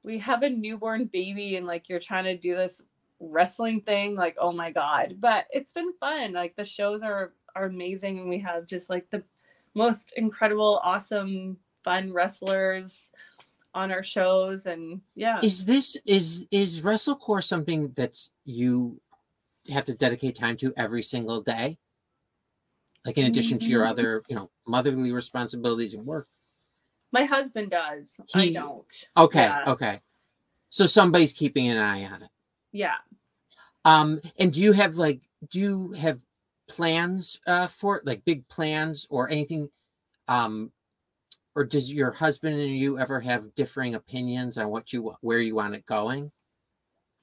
we have a newborn baby, and like you're trying to do this wrestling thing. Like, oh my god! But it's been fun. Like the shows are are amazing, and we have just like the most incredible, awesome, fun wrestlers on our shows. And yeah, Is this is is WrestleCore something that you have to dedicate time to every single day? Like in addition to your Mhm. other, you know, motherly responsibilities and work. my husband does. I He- don't. Okay, Yeah. okay. So somebody's keeping an eye on it. Yeah. Um, and do you have like do you have plans uh for it, like big plans or anything? Um, or does your husband and you ever have differing opinions on what you where you want it going?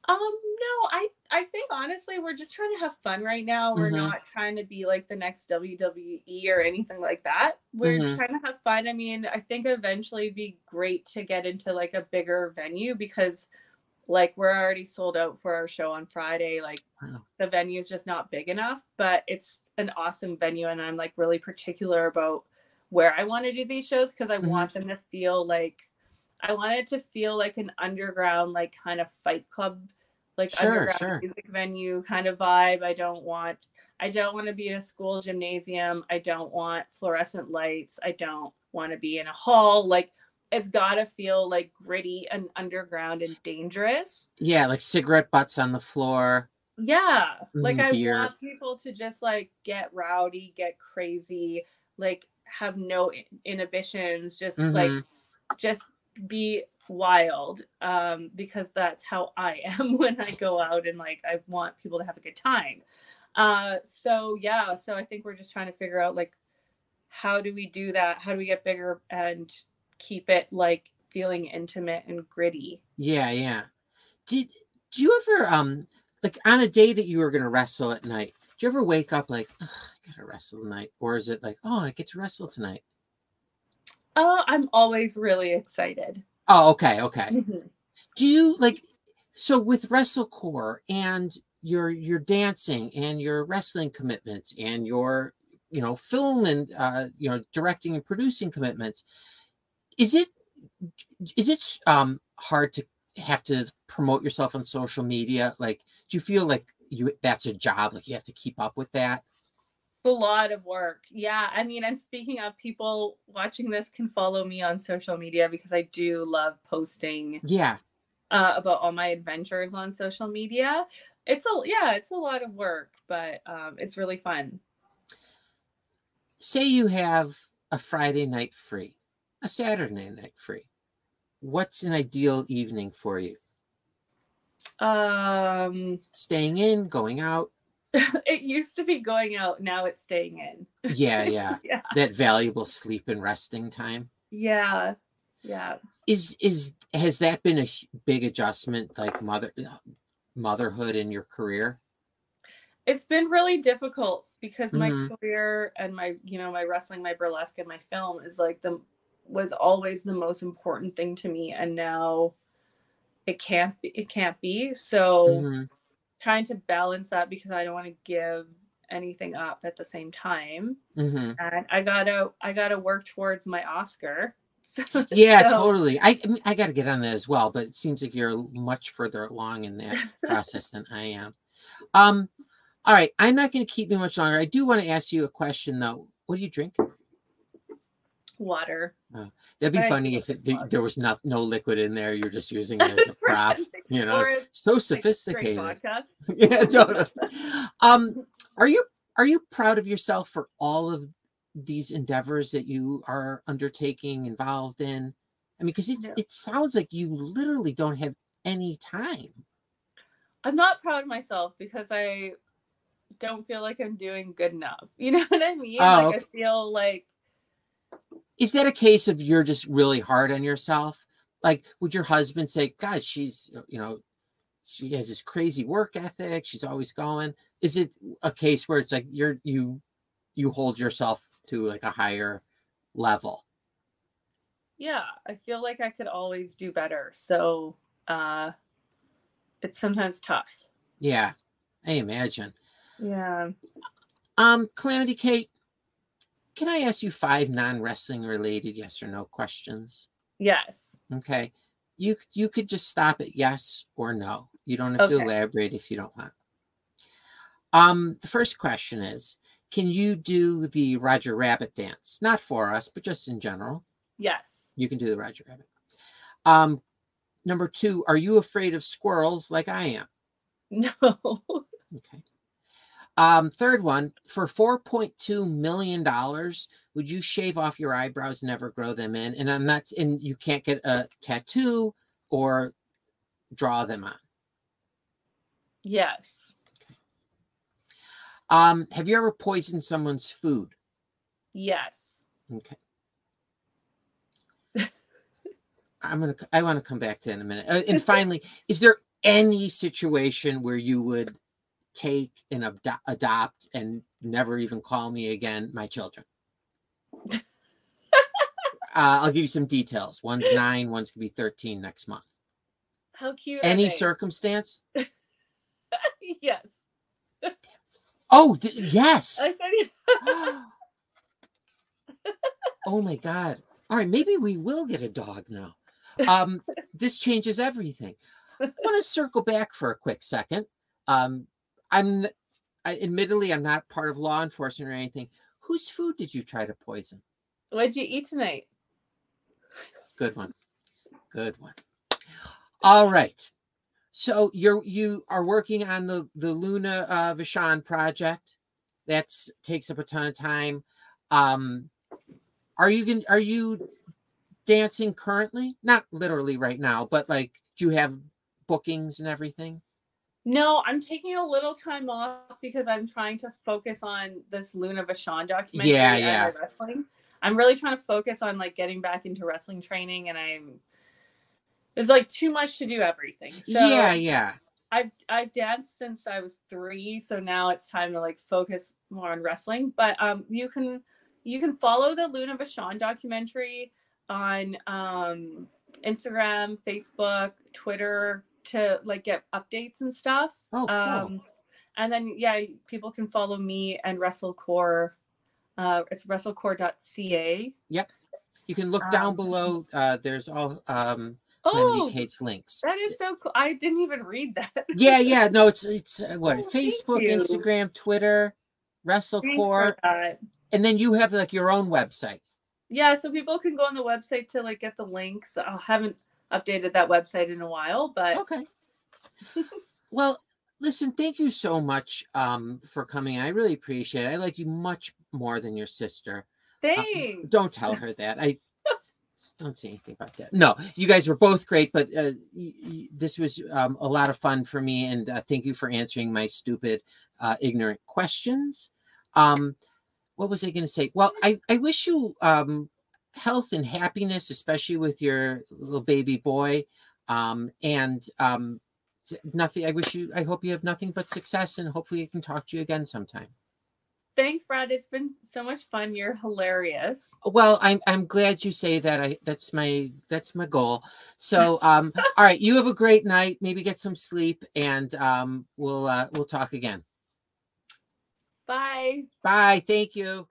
Um, no, I I think honestly we're just trying to have fun right now. We're Mhm. not trying to be like the next WWE or anything like that. We're Mhm. trying to have fun. I mean, I think eventually it'd be great to get into like a bigger venue because like we're already sold out for our show on Friday. Like Wow. the venue is just not big enough, but it's an awesome venue and I'm like really particular about where I want to do these shows because I Mhm. want them to feel like I want it to feel like an underground, like kind of fight club, like Sure, underground sure. music venue kind of vibe. I don't want I don't want to be in a school gymnasium. I don't want fluorescent lights. I don't want to be in a hall. Like it's gotta feel like gritty and underground and dangerous. Yeah, like cigarette butts on the floor. Yeah. Like Mhm, I want people to just like get rowdy, get crazy, like have no inhibitions, just like Mhm. just be wild um because that's how I [LAUGHS] am when I go out and like I want people to have a good time. Uh so yeah, so I think we're just trying to figure out like how do we do that? How do we get bigger and keep it like feeling intimate and gritty? Yeah, yeah. Did do you ever um like on a day that you were gonna wrestle at night? Do you ever wake up like I gotta wrestle tonight, or is it like oh I get to wrestle tonight? Oh, I'm always really excited. Oh, okay, okay. Mhm. Do you like so with WrestleCore and your your dancing and your wrestling commitments and your you know film and uh you know directing and producing commitments? Is it is it um hard to have to promote yourself on social media? Like, do you feel like you that's a job? Like you have to keep up with that? a lot of work. Yeah. I mean, and speaking of people watching this can follow me on social media because I do love posting Yeah. uh, about all my adventures on social media. It's a yeah, it's a lot of work, but um, it's really fun. Say you have a Friday night free, a Saturday night free. What's an ideal evening for you? Um, Staying in, going out? [LAUGHS] it used to be going out, now it's staying in. [LAUGHS] Yeah, yeah. Yeah. that valuable sleep and resting time. Yeah. Yeah. Is is has that been a big adjustment like mother motherhood in your career? it's been really difficult because my Mhm. career and my you know my wrestling my burlesque and my film is like the was always the most important thing to me and now it can't be it can't be so Mhm. trying to balance that because i don't want to give anything up at the same time Mhm. and i gotta i gotta work towards my oscar [LAUGHS] So- Yeah, so- totally. I I, I got to get on that as well, but it seems like you're much further along in that [LAUGHS] process than I am. Um, all right, I'm not going to keep you much longer. I do want to ask you a question though. What are you drinking? Water That'd be I funny if it, there, was not no liquid in there. You're just using [LAUGHS] it as a prop. You know, so sophisticated. [LAUGHS] yeah, [LAUGHS] totally. Um, are you are you proud of yourself for all of these endeavors that you are undertaking, involved in? I mean, because No. it sounds like you literally don't have any time. I'm not proud of myself because I don't feel like I'm doing good enough. You know what I mean? Oh, like I feel like Is that a case of you're just really hard on yourself? Like, would your husband say, "God, she's you know, she has this crazy work ethic. She's always going." Is it a case where it's like you're you you hold yourself to like a higher level? yeah, I feel like I could always do better. So uh it's sometimes tough. Yeah, I imagine. Yeah. Um, Calamity Kate, can I ask you five non-wrestling related yes or no questions? Yes. Okay. You you could just stop at yes or no. You don't have to elaborate if you don't want. Um, the first question is, can you do the Roger Rabbit dance? Not for us, but just in general. Yes. You can do the Roger Rabbit. Um, number two, are you afraid of squirrels like I am? [LAUGHS] No. Okay. Um, third one, for $4.2 million, would you shave off your eyebrows, never grow them in? And I'm not, and you can't get a tattoo or draw them on. yes. Um, have you ever poisoned someone's food? Yes. Okay. I'm gonna. I want to come back to that in a minute. Uh, and [LAUGHS] finally, is there any situation where you would take and ado- adopt and never even call me again, my children? [LAUGHS] uh, I'll give you some details. One's nine. One's gonna be thirteen next month. How cute. Any circumstance? [LAUGHS] yes. Oh, th- yes. I said yes. [GASPS] oh my god all right maybe we will get a dog now um this changes everything i want to circle back for a quick second um i'm I, admittedly i'm not part of law enforcement or anything. Whose food did you try to poison? What'd you eat tonight? good one. Good one. All right. So you're you are working on the the luna uh Vachon project? That's takes up a ton of time. Um are you going are you dancing currently? Not literally right now but like do you have bookings and everything No, I'm taking a little time off because I'm trying to focus on this Luna Vachon documentary. Yeah, yeah. Wrestling. I'm really trying to focus on like getting back into wrestling training, and I'm there's like too much to do everything. So yeah yeah I've I've danced since I was three, so now it's time to like focus more on wrestling. But um, you can you can follow the Luna Vachon documentary on um, Instagram, Facebook, Twitter to like get updates and stuff. Oh, cool. Um, and then yeah, people can follow me and WrestleCore. Uh, it's WrestleCore.ca. Yep. You can look down Um, below uh there's all um Oh, Calamity Kate's links that is so cool! I didn't even read that. yeah [LAUGHS] yeah no it's it's uh, what Oh, facebook instagram twitter wrestlecore and then you have like your own website Yeah, so people can go on the website to like get the links. I haven't updated that website in a while, but Okay. well, listen, thank you so much um, for coming. I really appreciate it. I like you much more than your sister. Uh, thanks. don't tell her that. I don't say anything about that. No, you guys were both great, but uh, y- y- this was um, a lot of fun for me. And uh, thank you for answering my stupid, uh, ignorant questions. Um, what was I going to say? Well, I, I wish you um, health and happiness, especially with your little baby boy. Um, and um, nothing, I wish you, I hope you have nothing but success and hopefully I can talk to you again sometime. Thanks, Brad. It's been so much fun. You're hilarious. Well, I'm I'm glad you say that. I that's my that's my goal. So [LAUGHS] um all right, you have a great night. Maybe get some sleep and um we'll uh we'll talk again. Bye. Bye. Thank you.